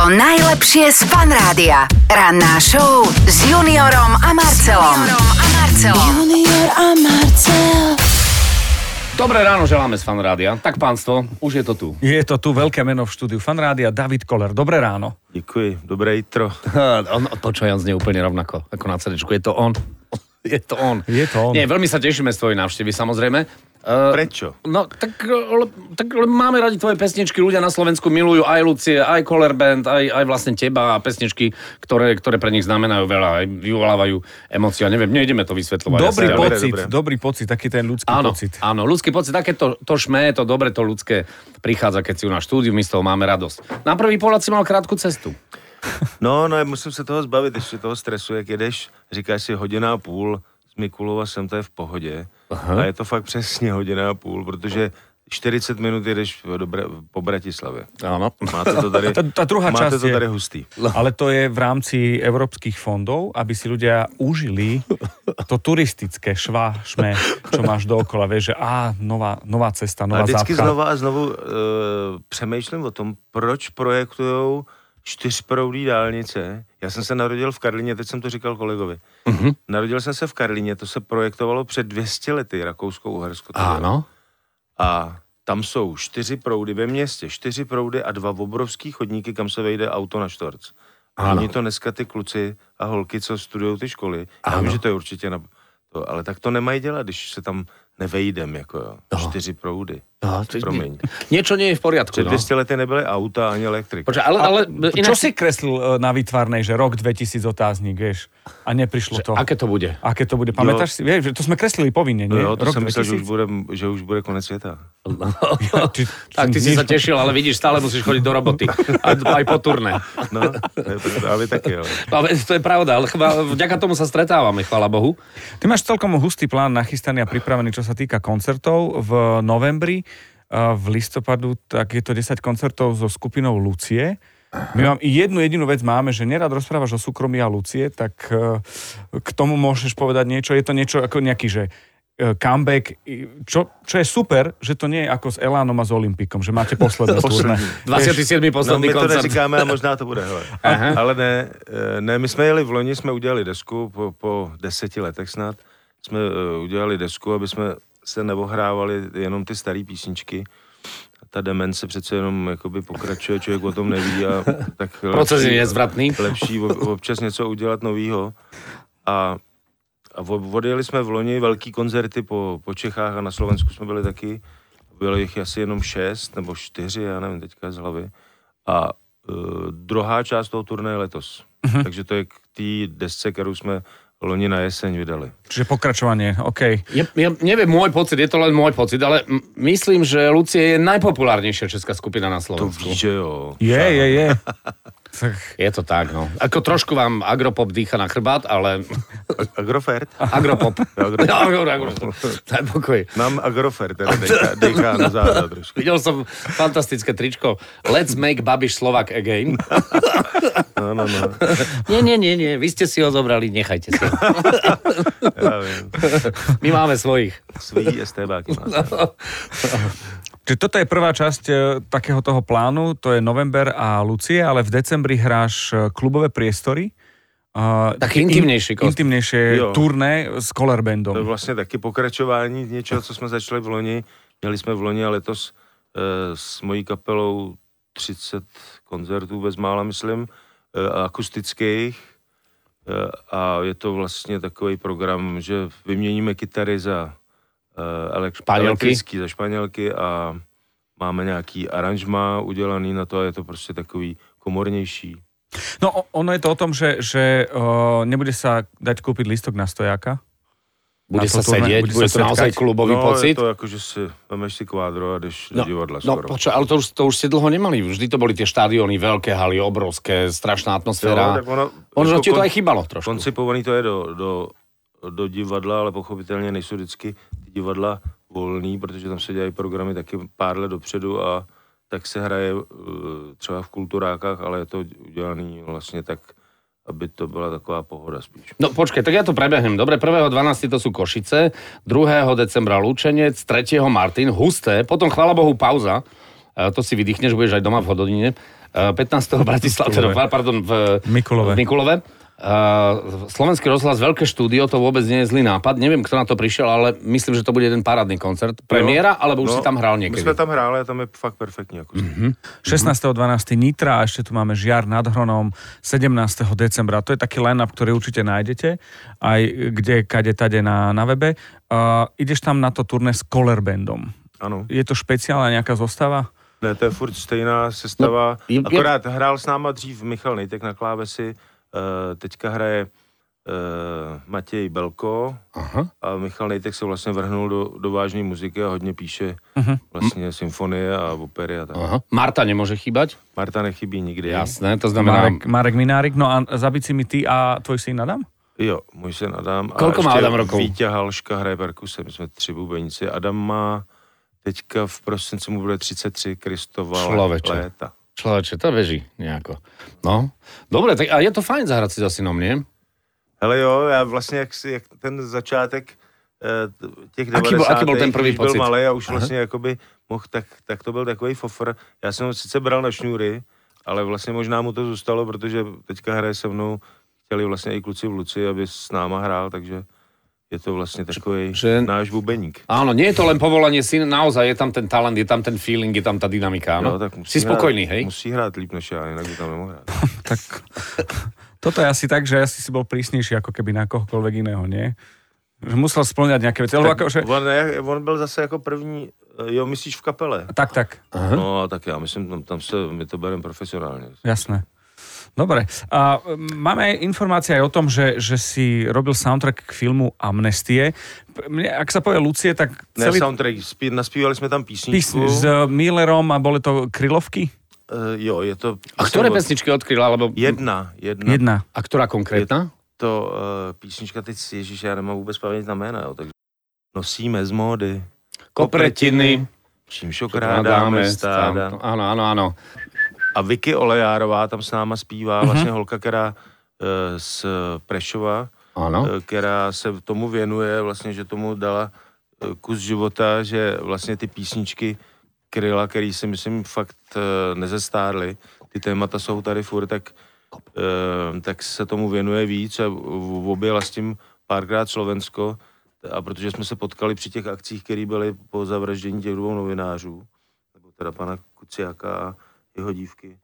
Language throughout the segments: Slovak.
To najlepšie z Fan Rádia. Ranná show s Juniorom a Marcelom. Juniorom a Marcelom. Junior a Marcel. Dobré ráno želáme z Fan Rádia. Tak pánstvo, už je to tu. Je to tu veľké meno v štúdiu Fanrádia, David Koller. Dobré ráno. Děkuji, dobré jitro. on, počuj, on znie úplne rovnako ako na CD. Je to on. Je to on. Je to on. Nie, veľmi sa tešíme z tvojej návštevy, samozrejme. Uh, Prečo? No, tak, le, tak le, máme radi tvoje pesničky, ľudia na Slovensku milujú aj Lucie, aj Color Band, aj, aj vlastne teba a pesničky, ktoré, ktoré pre nich znamenajú veľa, aj vyvolávajú emócie. Neviem, nejdeme to vysvetľovať. Dobrý ale- pocit, dobre. dobrý pocit, taký ten ľudský Áno, pocit. áno, ľudský pocit, také to, to šmé, to dobre, to ľudské prichádza, keď si u nás štúdiu, my z toho máme radosť. Na prvý pohľad si mal krátku cestu. No, no, musím se toho zbavit, ještě toho stresu, jak jedeš, říkáš si hodina a půl z Mikulova sem, to je v pohodě. Aha. A je to fakt přesně hodina a půl, protože 40 minut jedeš do Bra- po Bratislavě. Áno. Máte to tady, Tá- tá druhá máte časť to je- tady hustý. Ale to je v rámci európskych fondov, aby si ľudia užili to turistické šva, šme, čo máš dookola. Vieš, že á, nová, nová cesta, A nová vždycky zápcha. znova a znovu uh, přemýšlím o tom, proč projektujou čtyřproudý dálnice. Já jsem se narodil v Karlině, teď jsem to říkal kolegovi. Mm-hmm. Narodil jsem se v Karlině, to se projektovalo před 200 lety, Rakousko-Uhersko. Áno. A tam jsou čtyři proudy ve městě, čtyři proudy a dva obrovský chodníky, kam se vejde auto na štorc. A Ano. oni to dneska ty kluci a holky, co studují ty školy, já Ano. vím, že to je určitě na to, ale tak to nemají dělat, když se tam nevejdem, jako jo. No. Čtyři proudy. No, to- Promiň. Niečo nie je v poriadku. Před No. 200 lety nebyly auta ani elektrik. Počkaj, ale, ale Čo si kreslil e, na výtvarnej, že rok 2000 otáznik, vieš? A neprišlo to. Aké to bude? Aké to bude? Pamätáš si? Vieš, že to sme kreslili povinne, No nie? jo, to rok jsem myslel, že už, 2000? bude, že už bude konec světa. Či- Tak ty si sa tešil, ale vidíš, stále musíš chodiť do roboty. Aj, aj po turné. No, a ale. No, ale to je pravda, ale chva, vďaka tomu sa stretávame, chvála Bohu. Ty máš celkom hustý plán nachystaný a pripravený, čo sa týka koncertov. V novembri, a v listopadu, tak je to 10 koncertov so skupinou Lucie. My mám jednu jedinú vec máme, že nerad rozprávaš o súkromí a Lucie, tak e, k tomu môžeš povedať niečo. Je to niečo ako nejaký, že e, comeback, čo, čo je super, že to nie je ako s Elánom a s Olympikom, že máte posledné turné. 27. No, posledný my to koncert. neříkáme a možná to bude, hele. Aha. Ale ne, eh, ne, my jsme jeli v loni, jsme udělali desku, po, po deseti letech snad, jsme udělali desku, aby jsme se neohrávali jenom ty staré písničky. Ta demence přece jenom jakoby pokračuje, člověk o tom neví a tak Proces je nezvratný. lepší ob- občas něco udělat novýho. A, a od- odjeli jsme v loni velký koncerty po, po Čechách a na Slovensku jsme byli taky. Bylo jich asi jenom šest nebo čtyři, já nevím teďka z hlavy. A uh, druhá část toho turné je letos. Uh-huh. Takže to je k té desce, kterou jsme loni na jeseň vydali. Čiže pokračovanie, OK. Ja, ja neviem, môj pocit, je to len môj pocit, ale m- myslím, že Lucie je najpopulárnejšia česká skupina na To Slovensku. víš, že jo. Je, je, je. Tak, Je to tak, no. Ako trošku vám agropop dýcha na chrbát, ale Agrofert? agropop. Agro- Agro- agro- Daj pokoj. Mám Agrofert, teda dejká, dejká na záda trošku. Videl som fantastické tričko Let's make Babiš Slovak again. No, no, no. Nie, nie, nie, nie, vy ste si ho zobrali, nechajte si ho. Já vím. My máme svojich. Svý estébáky máte. Čiže toto je prvá časť e, takého toho plánu, to je november a Lucie, ale v decembri hráš e, klubové priestory. Uh, Taký intimnejší kost- Intimnejšie Jo. turné s Color Bandom. To je vlastně taky pokračování něčeho, co jsme začali v loni. Měli jsme v loni a letos e, s mojí kapelou 30 koncertů bezmála, myslím, e, akustických. E, a je to vlastně takový program, že vyměníme kytary za e, elek- Španělky. elektrický, za španělky a máme nějaký aranžma udělaný na to a je to prostě takový komornější. No ono je to o tom, že, že uh, nebude sa dať kúpiť listok na stojáka. Bude sa turné, sedieť, bude bude sa to naozaj setkať. klubový no, pocit. je to jako, že si vemeš si kvádro a jdeš No, do divadla no skoro. poča, ale to už, to už ste dlho nemali. Vždy to boli tie štadióny, veľké haly, obrovské, strašná atmosféra. tak ono- jako ti to aj chýbalo trošku. Koncipovaný to je do, do, do divadla, ale pochopitelně nejsou vždycky ty divadla volný, protože tam se dělají programy taky pár let dopředu a tak se hraje uh, třeba v kulturákách, ale je to udělaný vlastně tak, aby to byla taková pohoda spíš. No počkaj, tak ja to prebehnem. Dobre, 1.12. to sú Košice, 2. decembra Lučenec, 3. Martin, husté, potom chvála Bohu pauza, E, to si vydýchneš, budeš aj doma v Hodonine. Uh, 15. v Bratislave, teda, pardon, v Mikulove. V Mikulove. Uh, Slovenský rozhlas, veľké štúdio, to vôbec nie je zlý nápad. Neviem, kto na to prišiel, ale myslím, že to bude jeden parádny koncert. Premiéra, alebo už si tam hral My niekedy? jsme tam hráli a tam je fakt perfektní. Jako. Mm-hmm. 16.12. Nitra a ešte tu máme Žiar nad Hronom 17. decembra. To je taký line-up, ktorý určite nájdete aj kde, kade, tade na, na webe. Uh, ideš tam na to turné s Color Bandom. Ano. Je to špeciálna nejaká zostava? Ne, to je furt stejná sestava. No, je- No, Akorát hrál s náma dřív Michal Nejtek na klávesi, teďka hraje uh, Matěj Belko Aha. a Michal Nejtek se vlastně vrhnul do, do vážné muziky a hodně píše uh-huh. vlastně symfonie a opery a tak. Aha. Marta nemôže chýbať? Marta nechybí nikdy. Jasné, to znamená... Marek, Marek Minárik, no a zabiť si mi ty a tvoj syn Adam? Jo, můj syn Adam. Kolko a má Adam rokov? Vítě Halška hraje perkuse, my jsme tři bubeníci. Adam má teďka v prosinci mu bude 33 Kristova Človeče. léta. Človeče, to beží nejako. No, dobre, tak a je to fajn zahrať si za synom, nie? Hele jo, já vlastně jak, si, jak ten začátek eh, těch Aký 90. byl- aký byl ten prvý když byl pocit? malý a už vlastně jakoby mohl, tak, tak to byl takový fofr. Já jsem ho sice bral na šňůry, ale vlastně možná mu to zůstalo, protože teďka hraje se mnou, chtěli vlastně i kluci v Luci, aby s náma hrál, takže je to vlastně takový Že- náš bubeník. Áno, nie je to len povolanie syn, naozaj je tam ten talent, je tam ten feeling, je tam tá dynamika, áno? Jo, tak musí Si spokojný, hrát, hej? Musí hrát líp než já, jinak by tam nemohl hrát. Tak toto je asi tak, že asi si bol prísnejší ako keby na kohokoľvek iného, nie? Že musel splňať nejaké veci. Tak akože, on, on byl zase jako první, eh, jo, myslíš v kapele? tak, tak, Aha. No, tak já myslím, tam, tam se, my to bereme profesionálně. jasné. Dobre. A máme informácie aj o tom, že, že si robil soundtrack k filmu Amnestie. Mne, ak sa povie Lucie, tak Ne, celý soundtrack, spí, naspívali jsme tam pís, písničku. s Millerom a boli to krylovky? Uh, jo, je to... A ktoré pesničky odkryla, alebo... Jedna, jedna. Jedna. A ktorá konkrétna? To uh, písnička teď, ježiš, já nemám vůbec paměť na jména, jo, takže nosíme z módy, Kopretiny. čímž okrádáme stáda. Áno, áno, áno. A Vicky Olejárová tam s náma zpívá, vlastně holka, která uh, z Prešova, Áno. eh, která se tomu věnuje, vlastně, že tomu dala eh, kus života, že vlastně ty písničky kryla, který si myslím fakt nezestárly, ty témata jsou tady furt, tak, tak se tomu věnuje víc a objela s tím párkrát Slovensko. A protože jsme se potkali při těch akcích, které byly po zavraždění těch dvou novinářů, nebo teda pana Kuciaka a jeho dívky,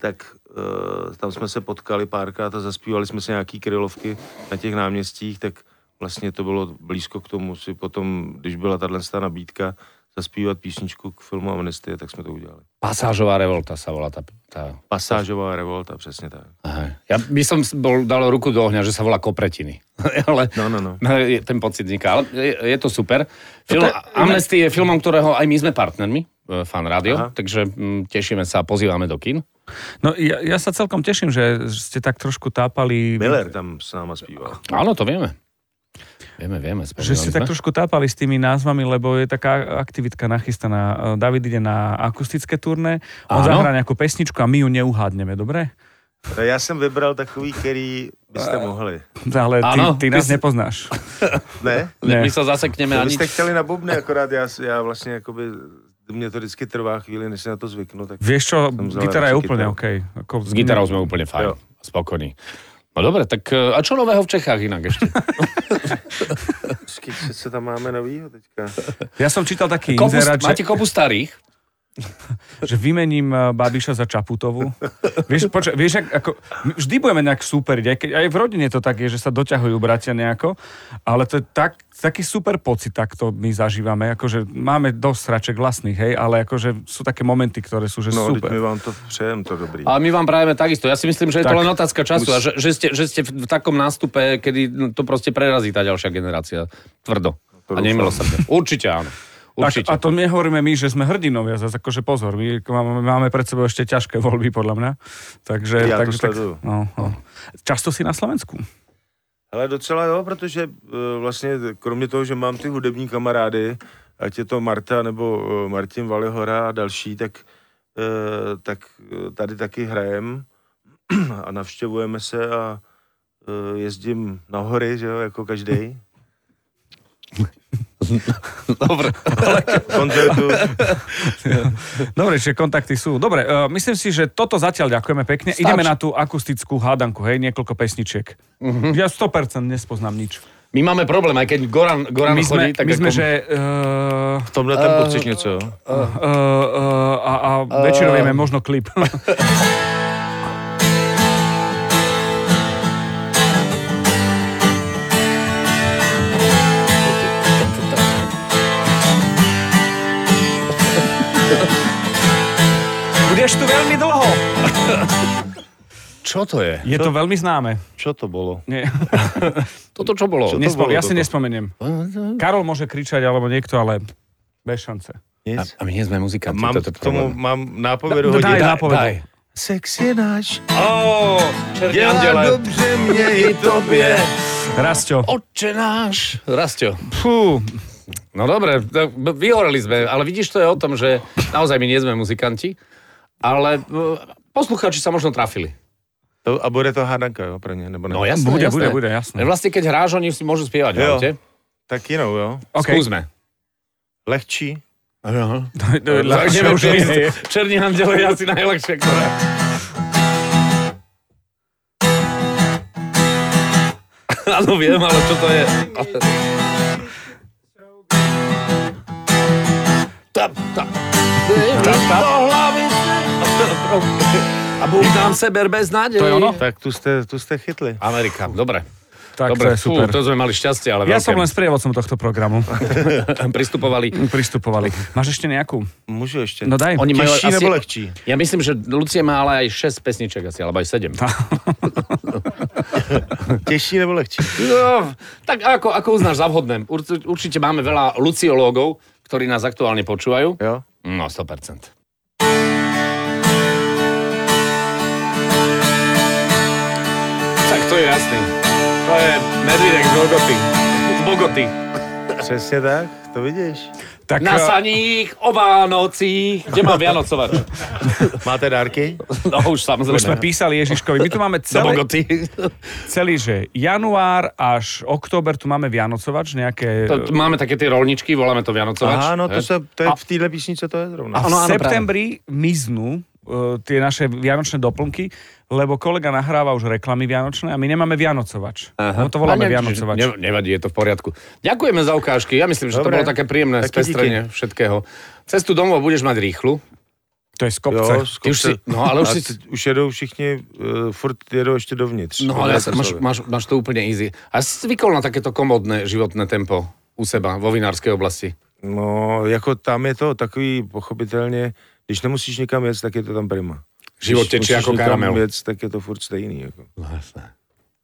tak uh, tam jsme se potkali párkrát a zaspívali jsme si nějaký krylovky na těch náměstích, tak vlastně to bylo blízko k tomu si potom, když byla tahle nabídka, zaspívat písničku k filmu Amnestie, tak jsme to udělali. Pasážová revolta sa volá tá... tá... Pasážová revolta, přesně tak. Aha. Ja by som bol, dal ruku do ohňa, že sa volá Kopretiny. Ale No, no, no. Ten pocit vzniká, ale je, je to super. Film je- Amnesty je filmom, ktorého aj my sme partnermi, e, Fan Rádio, Aha. takže mm, tešíme sa a pozývame do kin. No ja, ja sa celkom teším, že ste tak trošku tápali... Miller tam s náma zpíval. Áno, to vieme. Vieme, vieme. Že ste sme. tak trošku tápali s tými názvami, lebo je taká aktivitka nachystaná. David ide na akustické turné, on Áno. zahrá nejakú pesničku a my ju neuhádneme, dobre? Já jsem vybral takový, který byste mohli. Ale ty, ty ty nás si- nepoznáš. Ne? Ne. My sa zasekneme To a byste nič. chtěli na bubny, akorát já, já vlastně jakoby, mě to vždycky trvá chvíli, než si na to zvyknu. Tak... Vieš čo, gitara je úplne kytaru. OK. Ako, S gitarou sme úplne fajn, Jo. spokojní. No dobre, tak e, a čo nového v Čechách inak ešte? Počkej, se tam máme novýho teďka? Ja som čítal taký Kopu, inzerát, máte že, kopu starých? že vymením eh, Babiša za Čaputovu. vieš, poča, vieš, ak, ako, vždy budeme nejak superiť, aj, keď, aj v rodine to tak je, že sa doťahujú bratia nejako, ale to je tak, taký super pocit, tak to my zažívame, akože máme dosť sraček vlastných, hej, ale akože sú také momenty, ktoré sú že No, super. my vám to přejem, to dobrý. A my vám prajeme takisto. Ja si myslím, že je to Tak. len otázka času Už- a že, že, ste, že ste v takom nástupe, kedy no, to proste prerazí tá ďalšia generácia. Tvrdo. To A dúfam. nemilosrdne. Určite áno. Určite. Tak, a to nehovoríme my, že sme hrdinovia, zase akože pozor, my máme, máme pred sebou ešte ťažké voľby, podľa mňa. Takže, to takže tak, sleduju. no, no. Často si na Slovensku? Ale docela jo, protože uh, vlastně kromě toho, že mám ty hudební kamarády, ať je to Marta nebo uh, Martin Valihora a další, tak, uh, tak tady taky hrajem a navštěvujeme se a jezdím na hory, že jo, jako každý. Dobre. koncertu. Dobre, čiže kontakty sú. Dobre, uh, myslím si, že toto zatiaľ ďakujeme pekne. Stačí. Ideme na tú akustickú hádanku, hej, niekoľko pesničiek. Uh-huh. Ja 100% nespoznám nič. My máme problém, aj keď Goran, Goran My sme, chodí, tak my sme že... Uh, V tomhle tempu chceš něco, jo? uh, uh, a, a väčšinou vieme možno klip. Budeš tu veľmi dlho. Čo to je? Je to veľmi známe. Čo to bolo? Nie, Toto čo bolo? Čo to nespom- bolo ja si toto? nespomeniem. Karol môže kričať, alebo niekto, ale bez šance. A, a my nie sme muzikanti. Mám toto k tomu, mám nápovědu Da- daj Da- nápovedu. Daj. Sex je náš, Ó, černý dělá dobře mě i tobě. Rasťo. Oče náš. Rastio. Fú, No dobre, tak vyhoreli sme, ale vidíš, to je o tom, že naozaj my nie sme muzikanti, ale e, poslucháči sa možno trafili. To, a bude to hádanka, jo, pro ně, nebo ne? No jasné, Bude, jasné. bude, bude, jasné. Vlastne, keď hráš, oni si môžu spievať Jo. aute. Tak jinou, jo. OK. Skúsme. Lehčí. Ľahšie už ísť. Černý andel je asi najlepšie, ktoré... Áno, viem, ale čo to je? Tap, tap. Tap, tap. Do hlavy A Bůh nám seber bez nádej. To je ono? Tak tu jste, tu jste chytli. Amerika, dobre. Tak dobre, to je super. Fú, to sme mali šťastie, ale Ja veľké. som len sprievodcom tohto programu. pristupovali. Pristupovali. Máš ešte nejakú? Můžu ještě. No daj. Oni majú Těžší asi, nebo lehčí? Ja myslím, že Lucie má ale aj 6 pesniček asi, alebo aj 7. Těžší nebo lehčí? No, tak ako, ako uznáš za vhodné. Urč- Určite máme veľa luciológov, ktorí nás aktuálne počúvajú. Jo? No, 100%. Tak to je jasný. To je medvídek z Bogoty. Z Bogoty. Přesně tak, to vidíš. Tak, Na eh, saních, o Vánocích. Kde mám Vianocovač? Máte dárky? No už samozrejme. už sme písali Ježiškovi. My tu máme Do celý, že január až október tu máme Vianocovač, nejaké... To, máme také tie rolničky, voláme to Vianocovač. Aha, no to, se, to je v téhle písničce to je zrovna. A v Áno, áno, septembri miznú tie naše vianočné doplnky, lebo kolega nahráva už reklamy vianočné a my nemáme Vianocovač. No to voláme ne- Vianocovač. Ne, nevadí, je to v poriadku. Ďakujeme za ukážky. Ja myslím, že to Dobre. bolo také príjemné Taky spestrenie všetkého. Cestu domov budeš mať rýchlu. To je z Jo, kopce. z Ty už si, kopce. no ale už si... už jedou všichni, uh, furt jedou ještě dovnitř. No ale ja, máš, máš, máš to úplne easy. A si zvykol na takéto komodné životné tempo u seba, vo vinárskej oblasti. No, jako tam je to takový, pochopitelně, když nemusíš nikam jet, tak je to tam prima. Život musíš ako karamel. Jet, tak je to furt stejný. Jako. Jasné.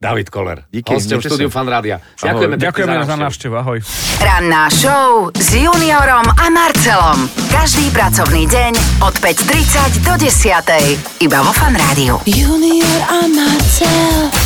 David Koller, Díky, hostem v štúdiu. Fan Rádia. Ďakujeme, Ďakujeme za návštevu. Ahoj. Ranná show s Juniorom a Marcelom. Každý pracovný deň od 5.30 do 10.00. Iba vo Fan Rádiu. Junior a Marcel.